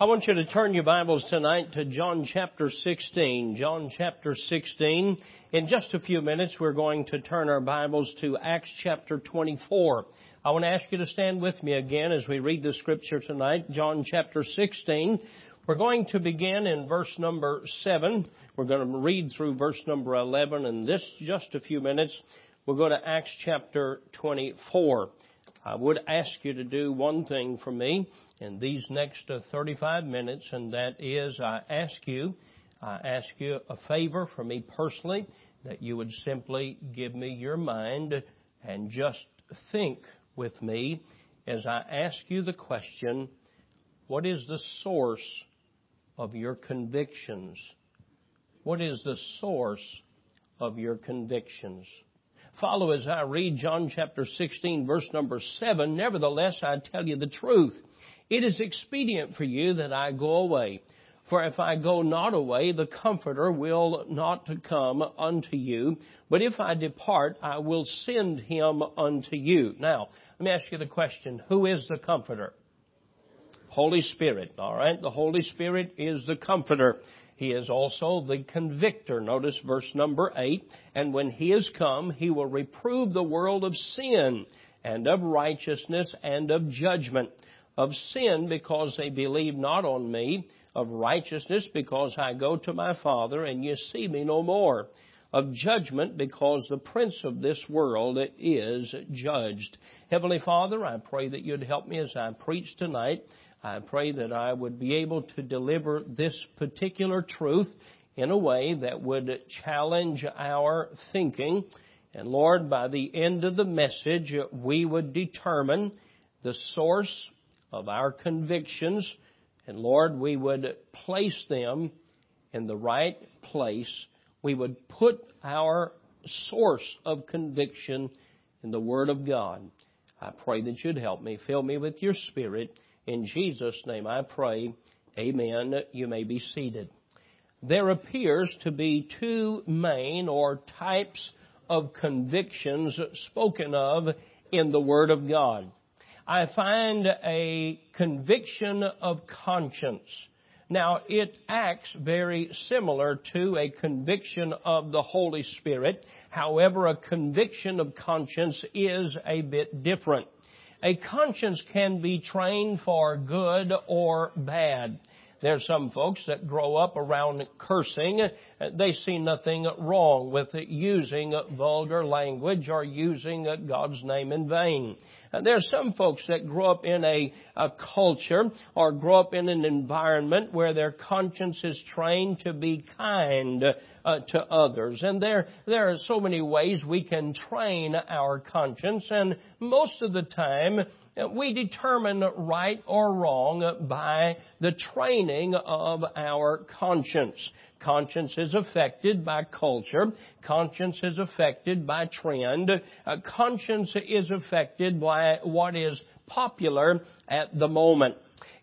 I want you to turn your Bibles tonight to John chapter 16. John chapter 16. In just a few minutes, we're going to turn our Bibles to Acts chapter 24. I want to ask you to stand with me again as we read the scripture tonight. John chapter 16. We're going to begin in verse number 7. We're going to read through verse number 11 and this just a few minutes. We'll go to Acts chapter 24. I would ask you to do one thing for me in these next uh, 35 minutes, and that is I ask you, I ask you a favor for me personally, that you would simply give me your mind and just think with me as I ask you the question, what is the source of your convictions? What is the source of your convictions? Follow as I read John chapter 16 verse number 7. Nevertheless, I tell you the truth. It is expedient for you that I go away. For if I go not away, the Comforter will not come unto you. But if I depart, I will send him unto you. Now, let me ask you the question, who is the Comforter? Holy Spirit, alright? The Holy Spirit is the Comforter. He is also the convictor. Notice verse number 8. And when he is come, he will reprove the world of sin and of righteousness and of judgment of sin because they believe not on me, of righteousness because I go to my Father and you see me no more, of judgment because the prince of this world is judged. Heavenly Father, I pray that you'd help me as I preach tonight. I pray that I would be able to deliver this particular truth in a way that would challenge our thinking. And Lord, by the end of the message, we would determine the source of our convictions. And Lord, we would place them in the right place. We would put our source of conviction in the Word of God. I pray that you'd help me. Fill me with your Spirit. In Jesus' name I pray. Amen. You may be seated. There appears to be two main or types of convictions spoken of in the Word of God. I find a conviction of conscience. Now, it acts very similar to a conviction of the Holy Spirit. However, a conviction of conscience is a bit different. A conscience can be trained for good or bad. There's some folks that grow up around cursing. They see nothing wrong with using vulgar language or using God's name in vain. There's some folks that grow up in a, a culture or grow up in an environment where their conscience is trained to be kind uh, to others. And there, there are so many ways we can train our conscience and most of the time we determine right or wrong by the training of our conscience. Conscience is affected by culture. Conscience is affected by trend. Uh, conscience is affected by what is popular at the moment.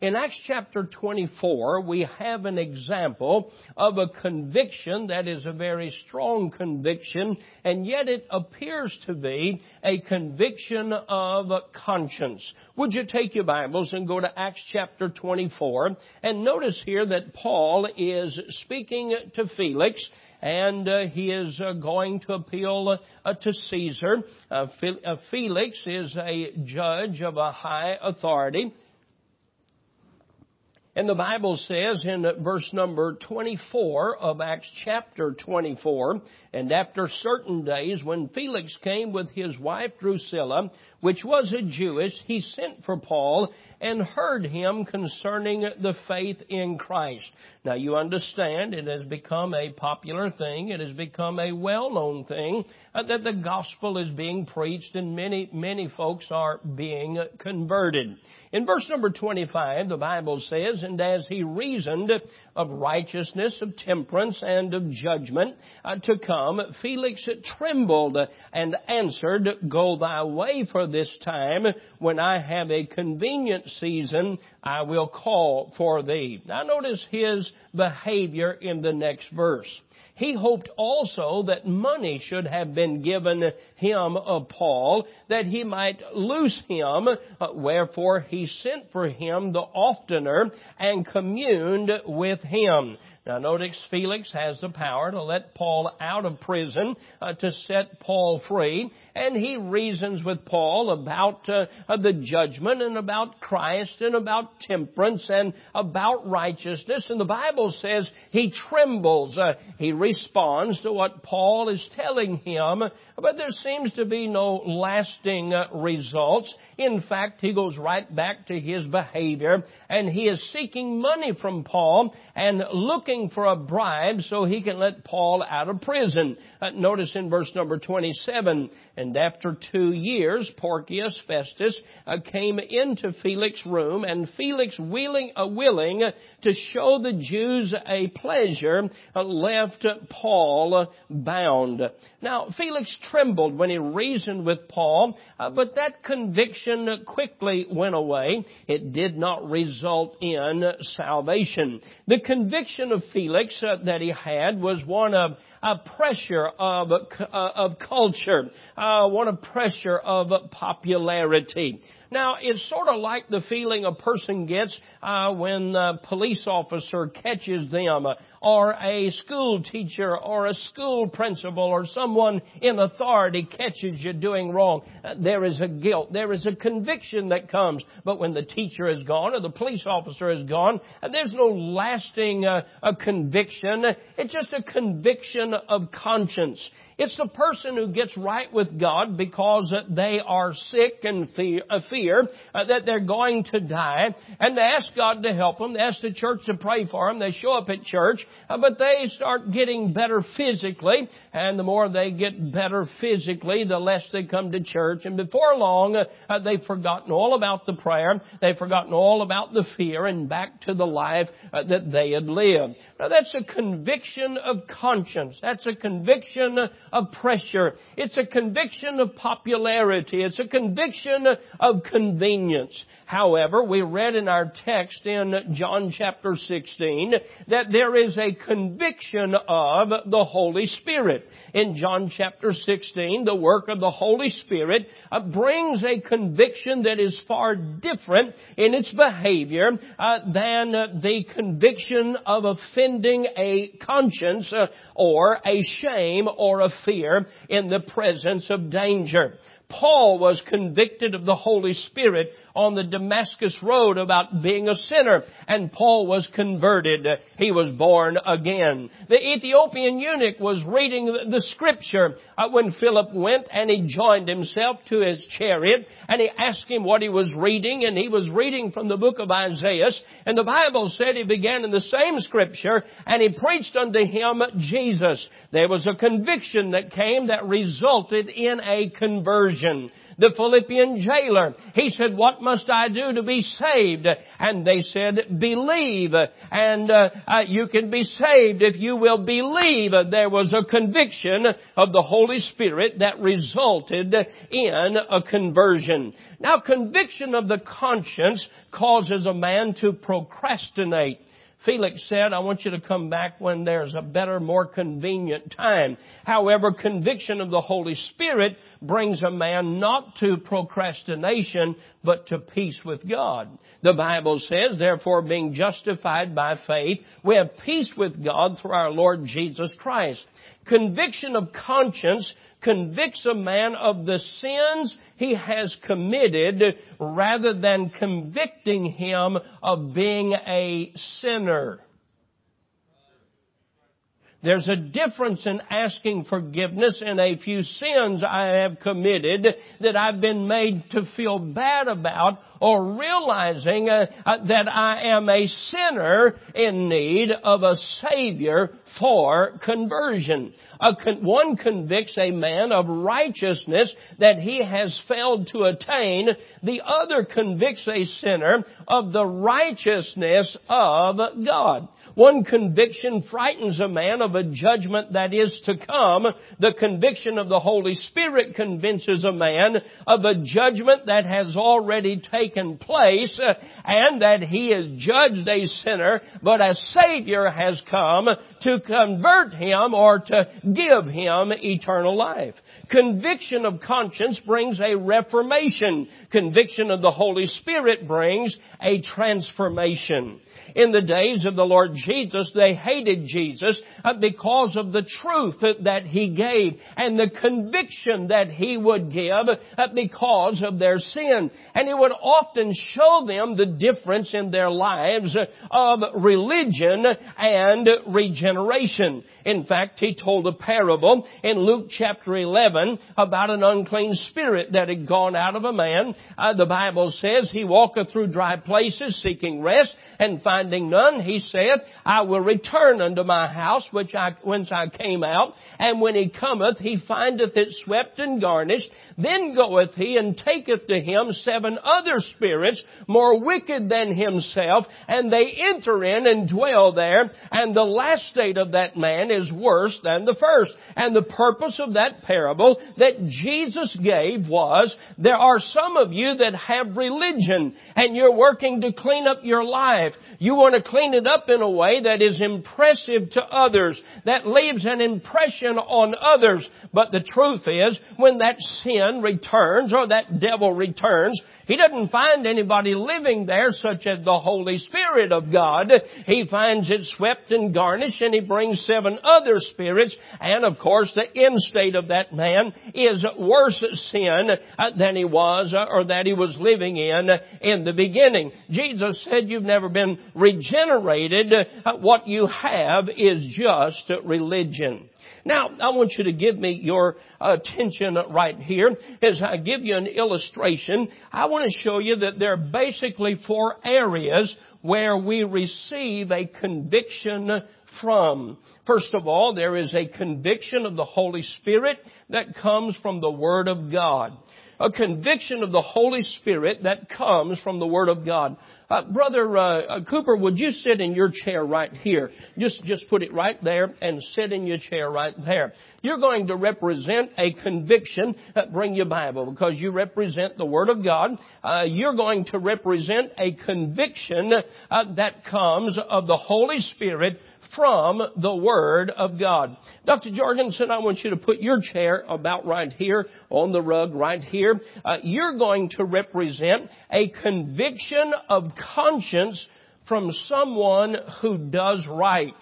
In Acts chapter 24, we have an example of a conviction that is a very strong conviction, and yet it appears to be a conviction of conscience. Would you take your Bibles and go to Acts chapter 24 and notice here that Paul is speaking to Felix and uh, he is uh, going to appeal uh, to Caesar. Uh, uh, Felix is a judge of a high authority. And the Bible says in verse number 24 of Acts chapter 24, and after certain days when Felix came with his wife Drusilla, which was a Jewess, he sent for Paul and heard him concerning the faith in Christ. Now you understand it has become a popular thing. It has become a well-known thing uh, that the gospel is being preached and many, many folks are being converted. In verse number 25, the Bible says, And as he reasoned of righteousness, of temperance, and of judgment uh, to come, Felix trembled and answered, Go thy way for this time. When I have a convenient season, I will call for thee. Now notice his behavior in the next verse. He hoped also that money should have been given him of Paul, that he might loose him, uh, wherefore he sent for him the oftener, and communed with him. Now notice Felix has the power to let Paul out of prison, uh, to set Paul free, and he reasons with Paul about uh, the judgment and about Christ and about temperance and about righteousness. And the Bible says he trembles. Uh, he responds to what Paul is telling him, but there seems to be no lasting uh, results. In fact, he goes right back to his behavior and he is seeking money from Paul and looking for a bribe so he can let Paul out of prison. Uh, notice in verse number 27, and after two years, Porcius Festus uh, came into Felix's room, and Felix, willing, uh, willing to show the Jews a pleasure, uh, left Paul bound. Now, Felix trembled when he reasoned with Paul, uh, but that conviction quickly went away. It did not result in salvation. The conviction of Felix uh, that he had was one of a pressure of, uh, of culture, uh, one of pressure of popularity. Now, it's sort of like the feeling a person gets uh, when a police officer catches them, or a school teacher, or a school principal, or someone in authority catches you doing wrong. Uh, there is a guilt. There is a conviction that comes. But when the teacher is gone, or the police officer is gone, uh, there's no lasting uh, a conviction. It's just a conviction of conscience. It's the person who gets right with God because they are sick and fear, uh, fear uh, that they're going to die, and they ask God to help them. They ask the church to pray for them. They show up at church, uh, but they start getting better physically, and the more they get better physically, the less they come to church. And before long, they've forgotten all about the prayer. They've forgotten all about the fear, and back to the life that they had lived. Now that's a conviction of conscience. That's a conviction of pressure. It's a conviction of popularity. It's a conviction of convenience. However, we read in our text in John chapter 16 that there is a conviction of the Holy Spirit. In John chapter 16, the work of the Holy Spirit uh, brings a conviction that is far different in its behavior uh, than the conviction of offending a conscience uh, or a shame or a fear in the presence of danger. Paul was convicted of the Holy Spirit on the Damascus Road about being a sinner, and Paul was converted. He was born again. The Ethiopian eunuch was reading the scripture uh, when Philip went and he joined himself to his chariot, and he asked him what he was reading, and he was reading from the book of Isaiah, and the Bible said he began in the same scripture, and he preached unto him Jesus. There was a conviction that came that resulted in a conversion the Philippian jailer. He said, what must I do to be saved? And they said, believe. And uh, uh, you can be saved if you will believe. There was a conviction of the Holy Spirit that resulted in a conversion. Now conviction of the conscience causes a man to procrastinate. Felix said, I want you to come back when there's a better, more convenient time. However, conviction of the Holy Spirit brings a man not to procrastination, but to peace with God. The Bible says, therefore being justified by faith, we have peace with God through our Lord Jesus Christ. Conviction of conscience convicts a man of the sins he has committed rather than convicting him of being a sinner. There's a difference in asking forgiveness in a few sins I have committed that I've been made to feel bad about or realizing uh, uh, that I am a sinner in need of a Savior for conversion. Con- one convicts a man of righteousness that he has failed to attain. The other convicts a sinner of the righteousness of God. One conviction frightens a man of a judgment that is to come. The conviction of the Holy Spirit convinces a man of a judgment that has already taken place uh, and that he is judged a sinner, but a Savior has come to convert him or to give him eternal life. Conviction of conscience brings a reformation. Conviction of the Holy Spirit brings a transformation. In the days of the Lord Jesus, they hated Jesus uh, because of the truth that He gave and the conviction that He would give uh, because of their sin. And He would often show them the difference in their lives of religion and regeneration. In fact, He told a parable in Luke chapter 11 about an unclean spirit that had gone out of a man. Uh, the Bible says he walketh through dry places seeking rest and finding none, he saith, I will return unto my house which I, whence I came out. And when he cometh, he findeth it swept and garnished. Then goeth he and taketh to him seven other spirits more wicked than himself, and they enter in and dwell there. And the last state of that man is worse than the first. And the purpose of that parable that Jesus gave was, there are some of you that have religion, and you're working to clean up your life life. You want to clean it up in a way that is impressive to others, that leaves an impression on others. But the truth is, when that sin returns or that devil returns, he doesn't find anybody living there such as the Holy Spirit of God. He finds it swept and garnished and he brings seven other spirits and of course the end state of that man is worse sin uh, than he was uh, or that he was living in in the beginning. Jesus said you've never been regenerated. Uh, what you have is just religion. Now, I want you to give me your attention right here as I give you an illustration. I want to show you that there are basically four areas where we receive a conviction from. First of all, there is a conviction of the Holy Spirit that comes from the Word of God a conviction of the Holy Spirit that comes from the Word of God. Uh, Brother uh, uh, Cooper, would you sit in your chair right here? Just, just put it right there and sit in your chair right there. You're going to represent a conviction. Uh, bring your Bible because you represent the Word of God. Uh, you're going to represent a conviction uh, that comes of the Holy Spirit from the Word of God. Dr. Jorgensen, I want you to put your chair about right here on the rug right here. Uh, you're going to represent a conviction of conscience from someone who does right.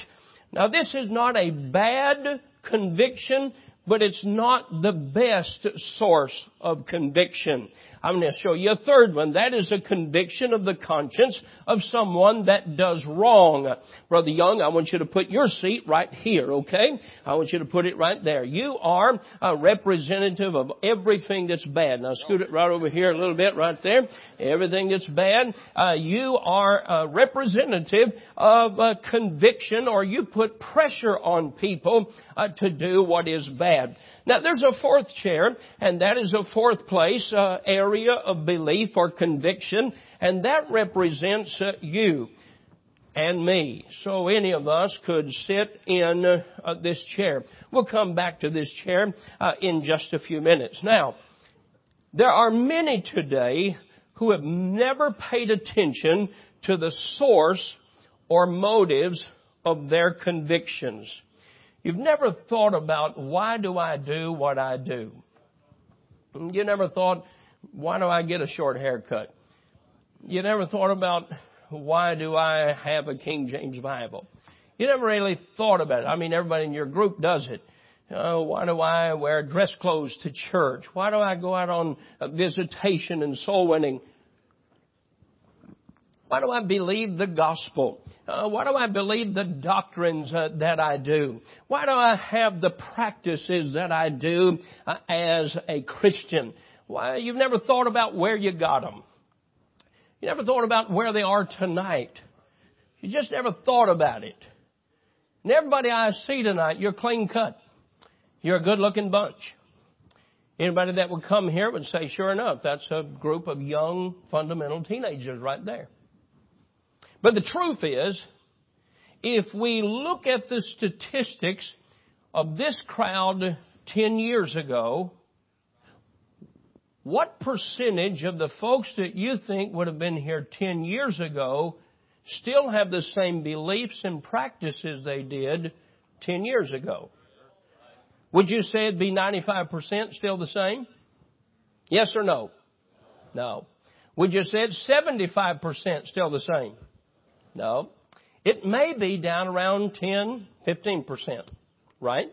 Now this is not a bad conviction, but it's not the best source of conviction. I'm going to show you a third one. That is a conviction of the conscience of someone that does wrong. Brother Young, I want you to put your seat right here, okay? I want you to put it right there. You are a representative of everything that's bad. Now scoot it right over here a little bit right there. Everything that's bad. Uh, you are a representative of a conviction or you put pressure on people uh, to do what is bad. Now there's a fourth chair and that is a fourth place, uh, area area of belief or conviction, and that represents uh, you and me. So any of us could sit in uh, this chair. We'll come back to this chair uh, in just a few minutes. Now, there are many today who have never paid attention to the source or motives of their convictions. You've never thought about why do I do what I do? You never thought, why do I get a short haircut? You never thought about why do I have a King James Bible? You never really thought about it. I mean, everybody in your group does it. Uh, why do I wear dress clothes to church? Why do I go out on visitation and soul winning? Why do I believe the gospel? Uh, why do I believe the doctrines uh, that I do? Why do I have the practices that I do uh, as a Christian? Why, you've never thought about where you got them. You never thought about where they are tonight. You just never thought about it. And everybody I see tonight, you're clean cut. You're a good looking bunch. Anybody that would come here would say, sure enough, that's a group of young fundamental teenagers right there. But the truth is, if we look at the statistics of this crowd 10 years ago what percentage of the folks that you think would have been here 10 years ago still have the same beliefs and practices they did 10 years ago? Would you say it'd be 95% still the same? Yes or no? No. Would you say it's 75% still the same? No. It may be down around 10, 15%, right?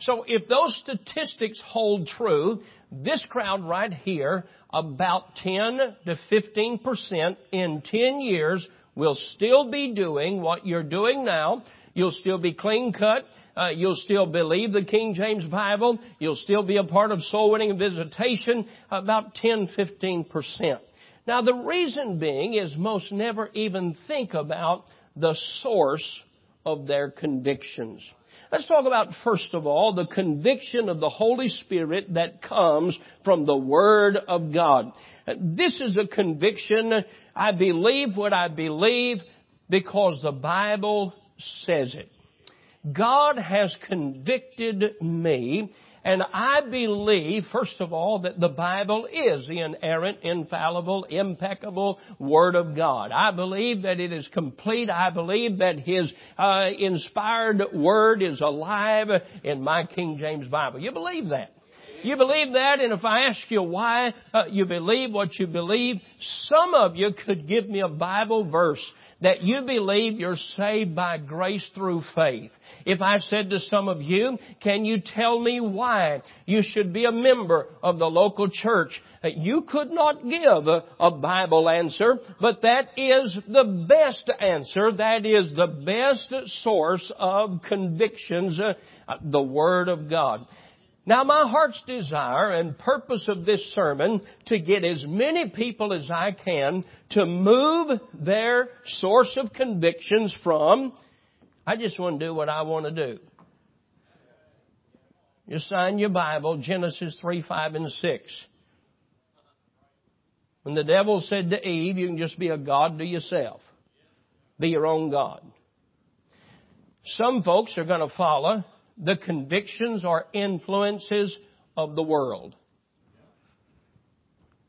So if those statistics hold true, this crowd right here, about 10 to 15% in 10 years will still be doing what you're doing now. You'll still be clean cut. Uh, you'll still believe the King James Bible. You'll still be a part of soul winning and visitation. About 10, 15%. Now the reason being is most never even think about the source of their convictions. Let's talk about, first of all, the conviction of the Holy Spirit that comes from the Word of God. This is a conviction. I believe what I believe because the Bible says it. God has convicted me and I believe, first of all, that the Bible is the inerrant, infallible, impeccable Word of God. I believe that it is complete. I believe that His uh, inspired Word is alive in my King James Bible. You believe that? You believe that, and if I ask you why uh, you believe what you believe, some of you could give me a Bible verse that you believe you're saved by grace through faith. If I said to some of you, can you tell me why you should be a member of the local church? Uh, you could not give a, Bible answer, but that is the best answer. That is the best source of convictions, uh, the Word of God. Now my heart's desire and purpose of this sermon to get as many people as I can to move their source of convictions from, I just want to do what I want to do. You sign your Bible, Genesis 3, 5, and 6. When the devil said to Eve, you can just be a God to yourself. Be your own God. Some folks are going to follow the convictions or influences of the world.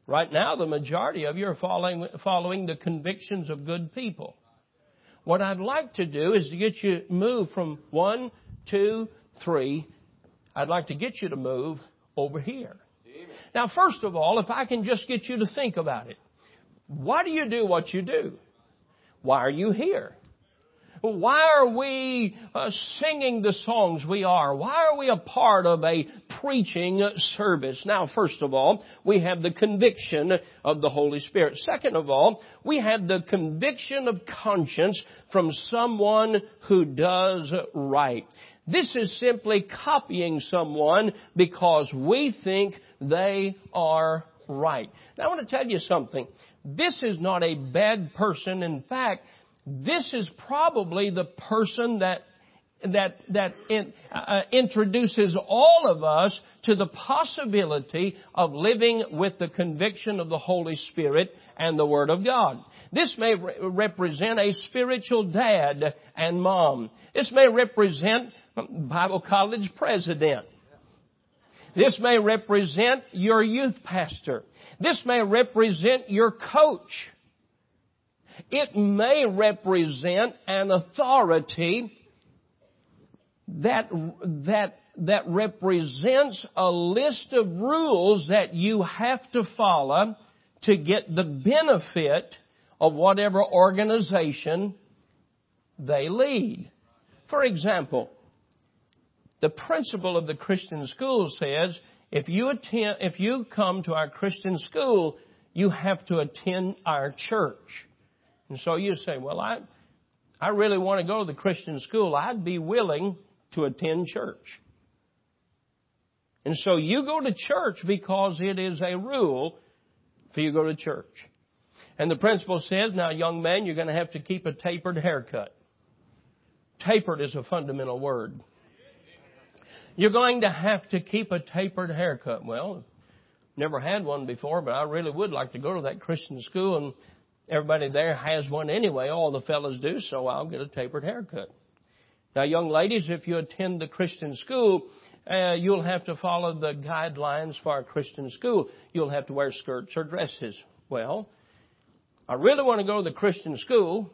Right now, the majority of you are following, following the convictions of good people. What I'd like to do is to get you moved from one, two, three. I'd like to get you to move over here. Now, first of all, if I can just get you to think about it. Why do you do what you do? Why are you here? Why are we uh, singing the songs we are? Why are we a part of a preaching service? Now, first of all, we have the conviction of the Holy Spirit. Second of all, we have the conviction of conscience from someone who does right. This is simply copying someone because we think they are right. Now I want to tell you something. This is not a bad person. In fact, this is probably the person that that that in, uh, introduces all of us to the possibility of living with the conviction of the Holy Spirit and the Word of God. This may re- represent a spiritual dad and mom. This may represent Bible college president. This may represent your youth pastor. This may represent your coach. It may represent an authority that, that, that represents a list of rules that you have to follow to get the benefit of whatever organization they lead. For example, the principle of the Christian school says if you attend, if you come to our Christian school, you have to attend our church. And so you say, well, I, I really want to go to the Christian school. I'd be willing to attend church. And so you go to church because it is a rule for you to go to church. And the principal says, now young man, you're going to have to keep a tapered haircut. Tapered is a fundamental word. You're going to have to keep a tapered haircut. Well, never had one before, but I really would like to go to that Christian school and Everybody there has one anyway. All the fellows do, so I'll get a tapered haircut. Now, young ladies, if you attend the Christian school, uh, you'll have to follow the guidelines for a Christian school. You'll have to wear skirts or dresses. Well, I really want to go to the Christian school.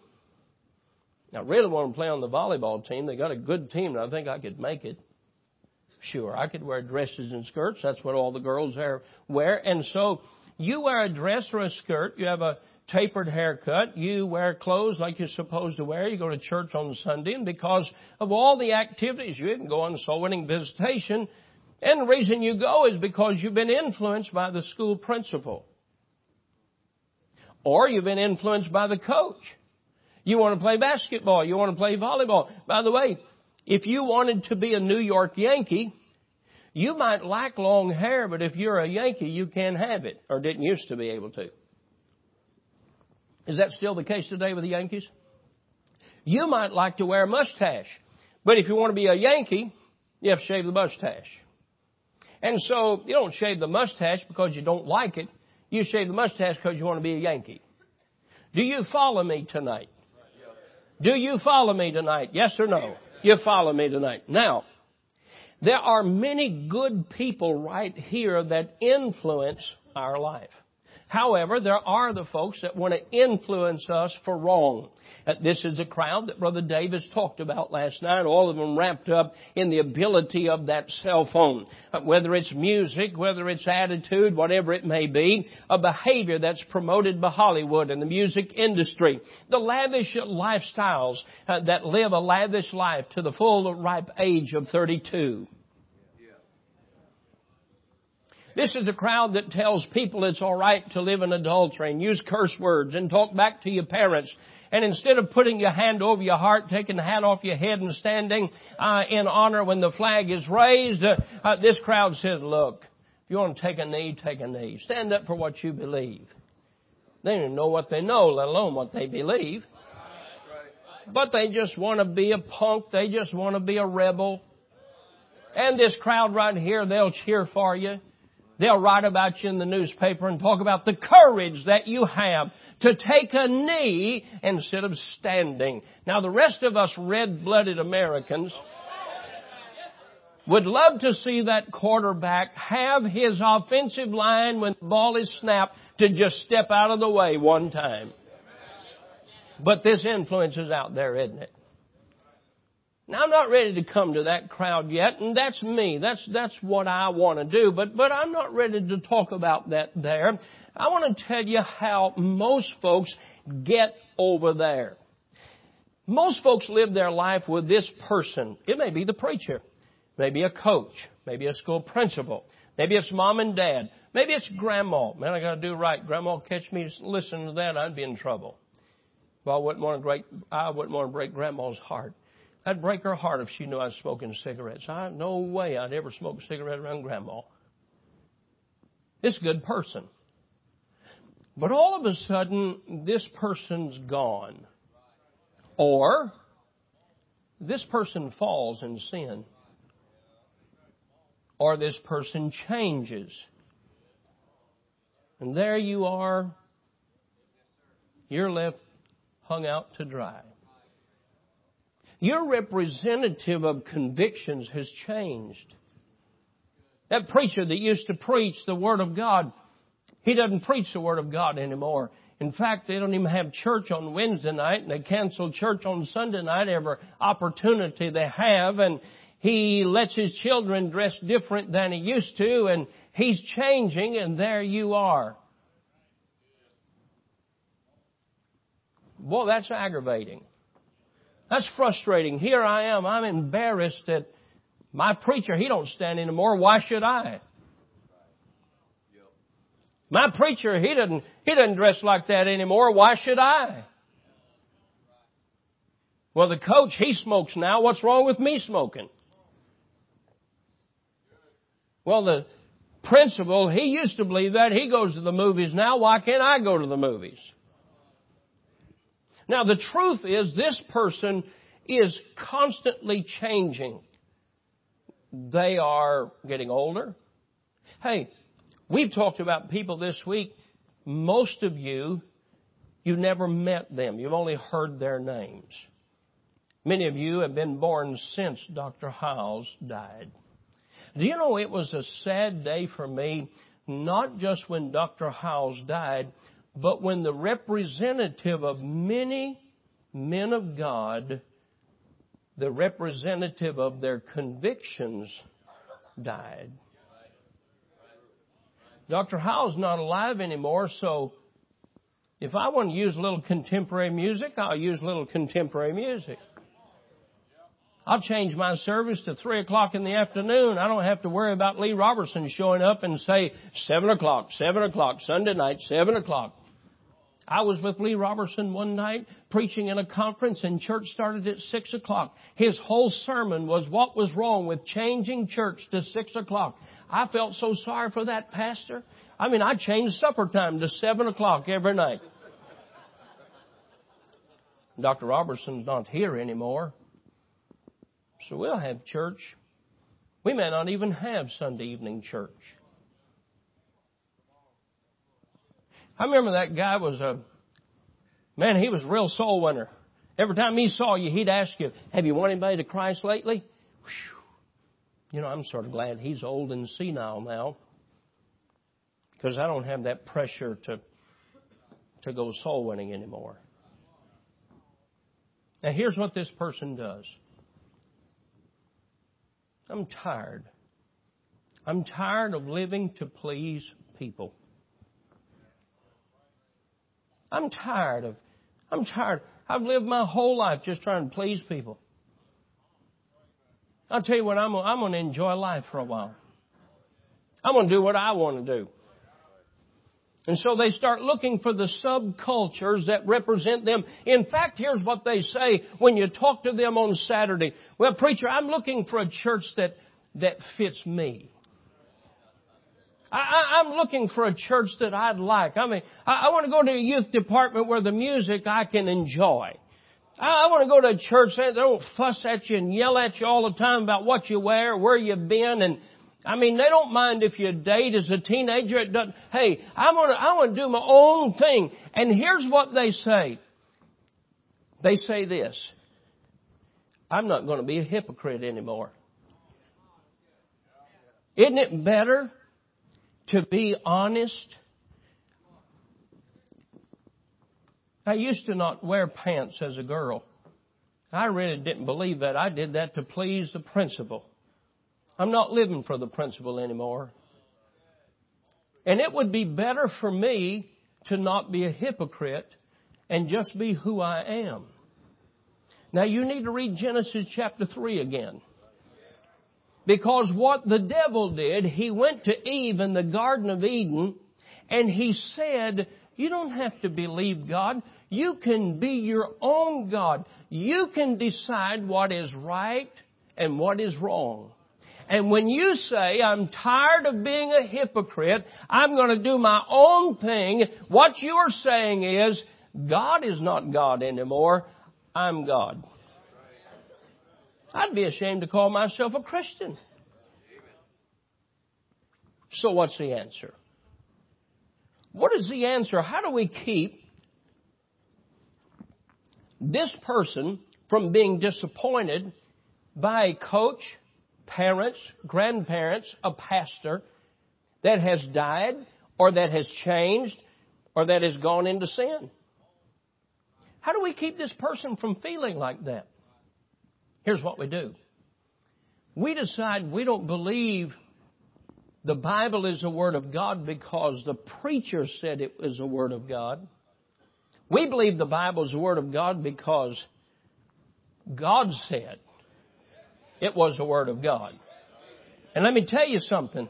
I really want to play on the volleyball team. They got a good team, and I think I could make it. Sure, I could wear dresses and skirts. That's what all the girls there wear. And so you wear a dress or a skirt. You have a tapered haircut. You wear clothes like you're supposed to wear. You go to church on Sunday. And because of all the activities, you even go on soul winning visitation. And the reason you go is because you've been influenced by the school principal. Or you've been influenced by the coach. You want to play basketball. You want to play volleyball. By the way, if you wanted to be a New York Yankee, you might lack long hair, but if you're a Yankee, you can have it, or didn't used to be able to. Is that still the case today with the Yankees? You might like to wear a mustache, but if you want to be a Yankee, you have to shave the mustache. And so you don't shave the mustache because you don't like it. You shave the mustache because you want to be a Yankee. Do you follow me tonight? Do you follow me tonight? Yes or no? You follow me tonight. Now, there are many good people right here that influence our life. However, there are the folks that want to influence us for wrong. Uh, this is the crowd that Brother Davis talked about last night, all of them wrapped up in the ability of that cell phone. Uh, whether it's music, whether it's attitude, whatever it may be, a behavior that's promoted by Hollywood and the music industry. The lavish lifestyles uh, that live a lavish life to the full ripe age of 32. This is a crowd that tells people it's alright to live in adultery and use curse words and talk back to your parents and instead of putting your hand over your heart, taking the hat off your head and standing uh, in honor when the flag is raised, uh, uh, this crowd says, look, if you want to take a knee, take a knee. Stand up for what you believe. They don't know what they know, let alone what they believe. But they just want to be a punk. They just want to be a rebel. And this crowd right here, they'll cheer for you. They'll write about you in the newspaper and talk about the courage that you have to take a knee instead of standing. Now the rest of us red-blooded Americans would love to see that quarterback have his offensive line when the ball is snapped to just step out of the way one time. But this influence is out there, isn't it? Now I'm not ready to come to that crowd yet, and that's me. That's that's what I want to do, but but I'm not ready to talk about that there. I want to tell you how most folks get over there. Most folks live their life with this person. It may be the preacher, maybe a coach, maybe a school principal, maybe it's mom and dad, maybe it's grandma. Man, I got to do right. Grandma catch me listening to that, I'd be in trouble. Well, I wouldn't want to break. I wouldn't want to break grandma's heart. That'd break her heart if she knew I was smoking cigarettes. I no way I'd ever smoke a cigarette around grandma. This good person. But all of a sudden, this person's gone. Or, this person falls in sin. Or this person changes. And there you are. You're left hung out to dry. Your representative of convictions has changed. That preacher that used to preach the Word of God, he doesn't preach the Word of God anymore. In fact, they don't even have church on Wednesday night and they cancel church on Sunday night every opportunity they have and he lets his children dress different than he used to and he's changing and there you are. Boy, that's aggravating. That's frustrating. Here I am. I'm embarrassed that my preacher, he don't stand anymore. Why should I? My preacher, he doesn't, he doesn't dress like that anymore. Why should I? Well, the coach, he smokes now. What's wrong with me smoking? Well, the principal, he used to believe that. He goes to the movies now. Why can't I go to the movies? Now the truth is this person is constantly changing. They are getting older. Hey, we've talked about people this week. Most of you, you never met them. You've only heard their names. Many of you have been born since Dr. Hyles died. Do you know it was a sad day for me, not just when Dr. Howes died, but when the representative of many men of God, the representative of their convictions, died. Dr. Howell's not alive anymore, so if I want to use a little contemporary music, I'll use a little contemporary music. I'll change my service to three o'clock in the afternoon. I don't have to worry about Lee Roberson showing up and say seven o'clock, seven o'clock, Sunday night, seven o'clock. I was with Lee Roberson one night preaching in a conference and church started at six o'clock. His whole sermon was what was wrong with changing church to six o'clock. I felt so sorry for that pastor. I mean, I changed supper time to seven o'clock every night. Dr. Roberson's not here anymore. So we'll have church. We may not even have Sunday evening church. I remember that guy was a, man, he was a real soul winner. Every time he saw you, he'd ask you, have you won anybody to Christ lately? Whew. You know, I'm sort of glad he's old and senile now. Because I don't have that pressure to, to go soul winning anymore. Now here's what this person does. I'm tired. I'm tired of living to please people. I'm tired of, I'm tired. I've lived my whole life just trying to please people. I'll tell you what, I'm, I'm going to enjoy life for a while. I'm going to do what I want to do. And so they start looking for the subcultures that represent them. In fact, here's what they say when you talk to them on Saturday. Well, preacher, I'm looking for a church that, that fits me. I, am looking for a church that I'd like. I mean, I, I want to go to a youth department where the music I can enjoy. I, I want to go to a church that they don't fuss at you and yell at you all the time about what you wear, where you've been, and I mean, they don't mind if you date as a teenager. It doesn't. Hey, I want to, I want to do my own thing. And here's what they say. They say this. I'm not going to be a hypocrite anymore. Isn't it better to be honest. I used to not wear pants as a girl. I really didn't believe that. I did that to please the principal. I'm not living for the principal anymore. And it would be better for me to not be a hypocrite and just be who I am. Now you need to read Genesis chapter 3 again. Because what the devil did, he went to Eve in the Garden of Eden and he said, you don't have to believe God. You can be your own God. You can decide what is right and what is wrong. And when you say, I'm tired of being a hypocrite, I'm going to do my own thing, what you're saying is, God is not God anymore. I'm God. I'd be ashamed to call myself a Christian. So what's the answer? What is the answer? How do we keep this person from being disappointed by a coach, parents, grandparents, a pastor that has died or that has changed or that has gone into sin? How do we keep this person from feeling like that? Here's what we do. We decide we don't believe the Bible is the Word of God because the preacher said it was the Word of God. We believe the Bible is the Word of God because God said it was the Word of God. And let me tell you something.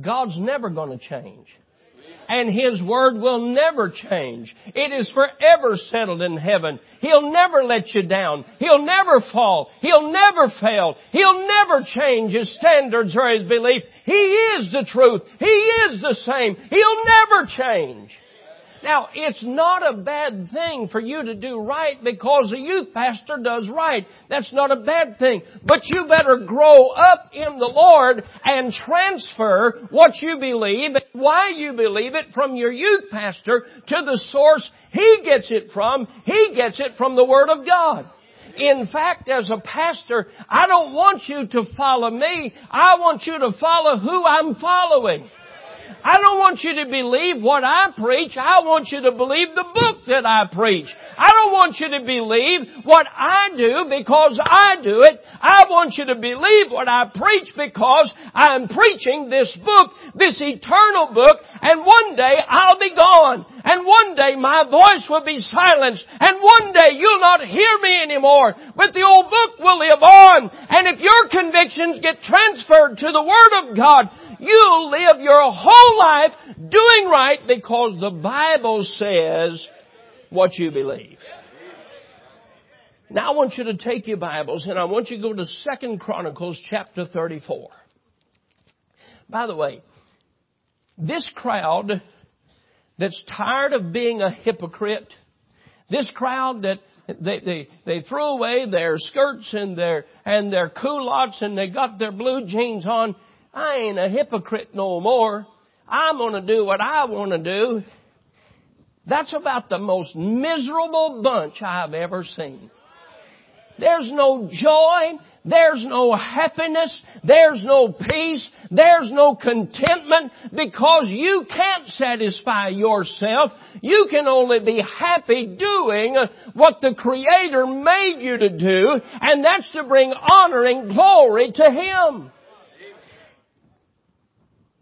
God's never going to change and His Word will never change. It is forever settled in heaven. He'll never let you down. He'll never fall. He'll never fail. He'll never change His standards or His belief. He is the truth. He is the same. He'll never change. Now, it's not a bad thing for you to do right because a youth pastor does right. That's not a bad thing. But you better grow up in the Lord and transfer what you believe why you believe it from your youth pastor to the source he gets it from. He gets it from the Word of God. In fact, as a pastor, I don't want you to follow me. I want you to follow who I'm following. I don't want you to believe what I preach. I want you to believe the book that I preach. I don't want you to believe what I do because I do it. I want you to believe what I preach because I'm preaching this book, this eternal book, and one day I'll be gone. And one day my voice will be silenced. And one day you'll not hear me anymore. But the old book will live on. And if your convictions get transferred to the Word of God, You'll live your whole life doing right because the Bible says what you believe. Now I want you to take your Bibles and I want you to go to Second Chronicles chapter 34. By the way, this crowd that's tired of being a hypocrite, this crowd that they, they, they threw away their skirts and their, and their culottes and they got their blue jeans on, I ain't a hypocrite no more. I'm gonna do what I wanna do. That's about the most miserable bunch I've ever seen. There's no joy. There's no happiness. There's no peace. There's no contentment because you can't satisfy yourself. You can only be happy doing what the Creator made you to do, and that's to bring honor and glory to Him.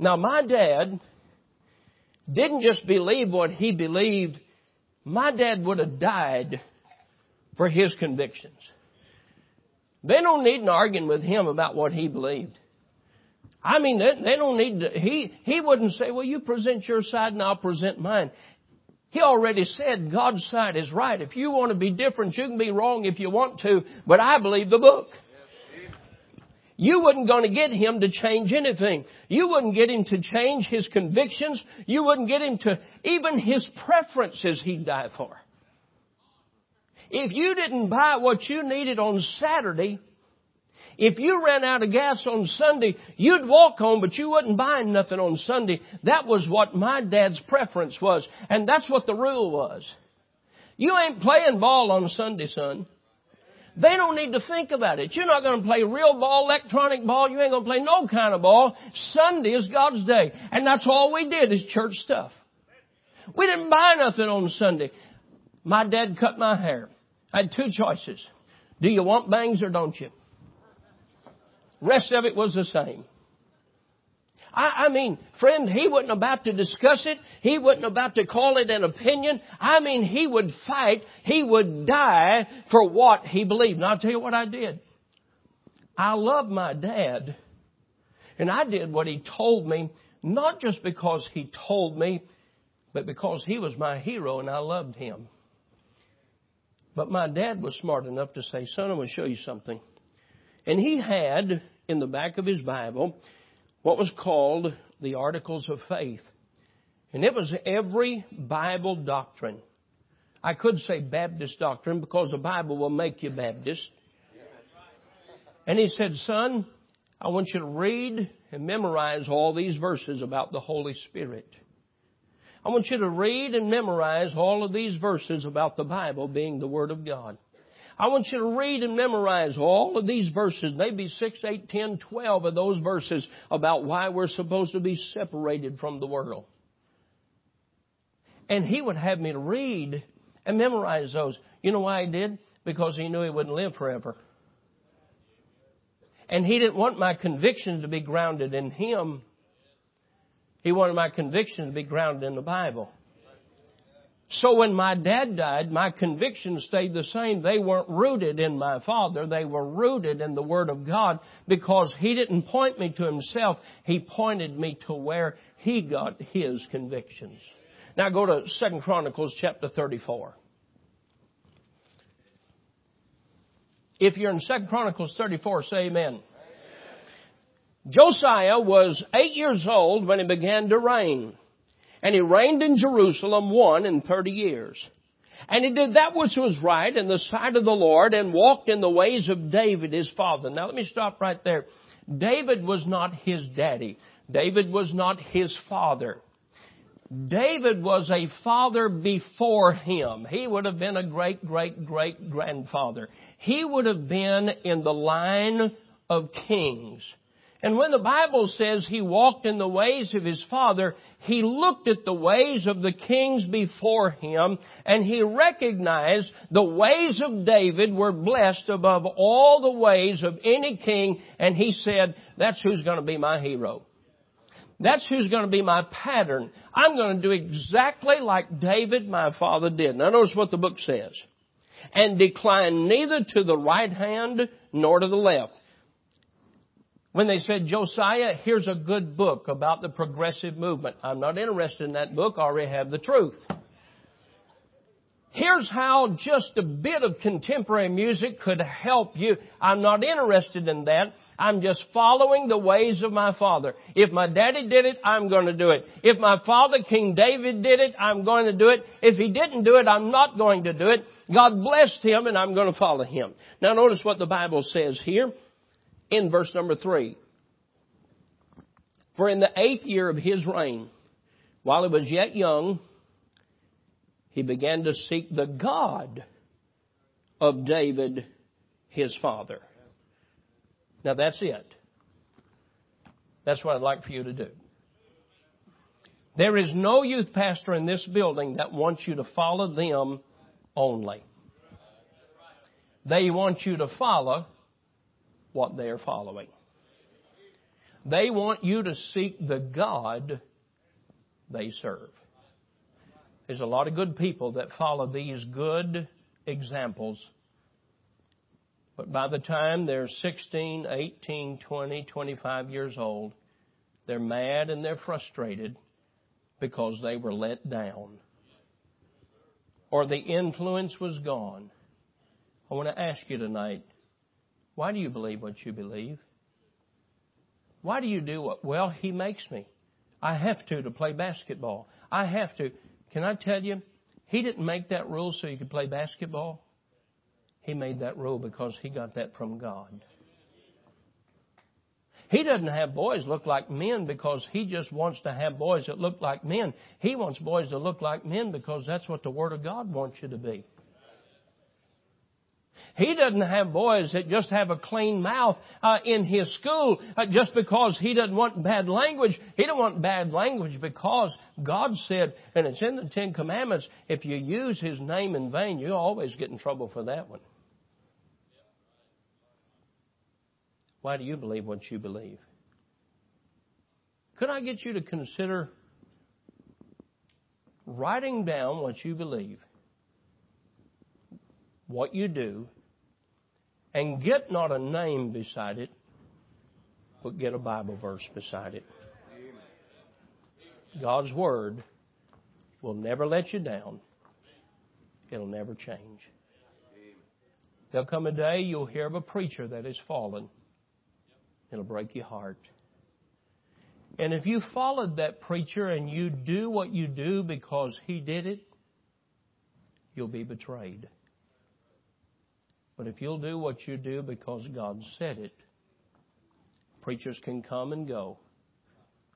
Now my dad didn't just believe what he believed. My dad would have died for his convictions. They don't need an arguing with him about what he believed. I mean, they, they don't need to, he, he wouldn't say, well, you present your side and I'll present mine. He already said God's side is right. If you want to be different, you can be wrong if you want to, but I believe the book. You wasn't going to get him to change anything. You wouldn't get him to change his convictions. You wouldn't get him to even his preferences he'd die for. If you didn't buy what you needed on Saturday, if you ran out of gas on Sunday, you'd walk home, but you wouldn't buy nothing on Sunday. That was what my dad's preference was. And that's what the rule was. You ain't playing ball on Sunday, son. They don't need to think about it. You're not going to play real ball, electronic ball. You ain't going to play no kind of ball. Sunday is God's day. And that's all we did is church stuff. We didn't buy nothing on Sunday. My dad cut my hair. I had two choices. Do you want bangs or don't you? Rest of it was the same. I, I mean, friend, he wasn't about to discuss it. He wasn't about to call it an opinion. I mean, he would fight. He would die for what he believed. And I'll tell you what I did. I loved my dad. And I did what he told me, not just because he told me, but because he was my hero and I loved him. But my dad was smart enough to say, son, I'm going to show you something. And he had in the back of his Bible, what was called the Articles of Faith. And it was every Bible doctrine. I could say Baptist doctrine because the Bible will make you Baptist. And he said, Son, I want you to read and memorize all these verses about the Holy Spirit. I want you to read and memorize all of these verses about the Bible being the Word of God. I want you to read and memorize all of these verses, maybe 6, 8, 10, 12 of those verses about why we're supposed to be separated from the world. And he would have me read and memorize those. You know why he did? Because he knew he wouldn't live forever. And he didn't want my conviction to be grounded in him. He wanted my conviction to be grounded in the Bible. So when my dad died, my convictions stayed the same. They weren't rooted in my father. They were rooted in the Word of God because he didn't point me to himself. He pointed me to where he got his convictions. Now go to 2 Chronicles chapter 34. If you're in 2 Chronicles 34, say amen. amen. Josiah was eight years old when he began to reign. And he reigned in Jerusalem one and thirty years. And he did that which was right in the sight of the Lord and walked in the ways of David his father. Now let me stop right there. David was not his daddy. David was not his father. David was a father before him. He would have been a great, great, great grandfather. He would have been in the line of kings. And when the Bible says he walked in the ways of his father, he looked at the ways of the kings before him and he recognized the ways of David were blessed above all the ways of any king and he said, that's who's going to be my hero. That's who's going to be my pattern. I'm going to do exactly like David, my father, did. Now notice what the book says. And decline neither to the right hand nor to the left. When they said, Josiah, here's a good book about the progressive movement. I'm not interested in that book. I already have the truth. Here's how just a bit of contemporary music could help you. I'm not interested in that. I'm just following the ways of my father. If my daddy did it, I'm going to do it. If my father, King David, did it, I'm going to do it. If he didn't do it, I'm not going to do it. God blessed him and I'm going to follow him. Now notice what the Bible says here in verse number three. For in the eighth year of his reign, while he was yet young, he began to seek the God of David, his father. Now that's it. That's what I'd like for you to do. There is no youth pastor in this building that wants you to follow them only. They want you to follow what they are following. They want you to seek the God they serve. There's a lot of good people that follow these good examples. But by the time they're 16, 18, 20, 25 years old, they're mad and they're frustrated because they were let down. Or the influence was gone. I want to ask you tonight why do you believe what you believe? Why do you do what? Well, he makes me. I have to to play basketball. I have to. Can I tell you? He didn't make that rule so you could play basketball. He made that rule because he got that from God. He doesn't have boys look like men because he just wants to have boys that look like men. He wants boys that look like men because that's what the Word of God wants you to be. He doesn't have boys that just have a clean mouth uh, in his school uh, just because he doesn't want bad language. He don't want bad language because God said, and it's in the Ten Commandments, if you use His name in vain, you always get in trouble for that one. Why do you believe what you believe? Could I get you to consider writing down what you believe, what you do, and get not a name beside it, but get a Bible verse beside it. God's Word will never let you down. It'll never change. There'll come a day you'll hear of a preacher that has fallen. It'll break your heart. And if you followed that preacher and you do what you do because he did it, you'll be betrayed. But if you'll do what you do because God said it, preachers can come and go,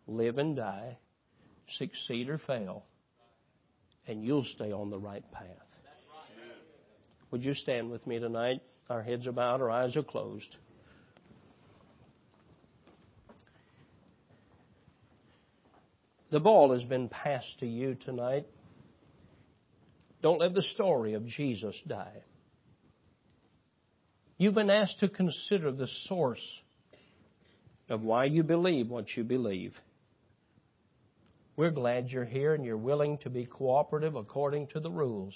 live and die, succeed or fail, and you'll stay on the right path. Would you stand with me tonight? Our heads are bowed, our eyes are closed. The ball has been passed to you tonight. Don't let the story of Jesus die. You've been asked to consider the source of why you believe what you believe. We're glad you're here and you're willing to be cooperative according to the rules.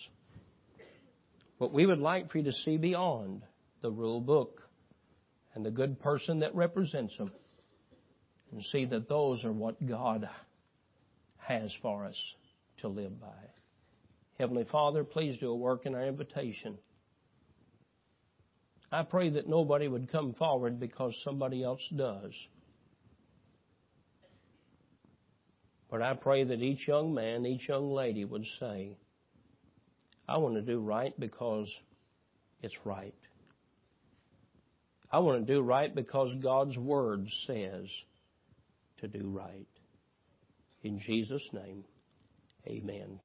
But we would like for you to see beyond the rule book and the good person that represents them and see that those are what God has for us to live by. Heavenly Father, please do a work in our invitation. I pray that nobody would come forward because somebody else does. But I pray that each young man, each young lady would say, I want to do right because it's right. I want to do right because God's Word says to do right. In Jesus' name, Amen.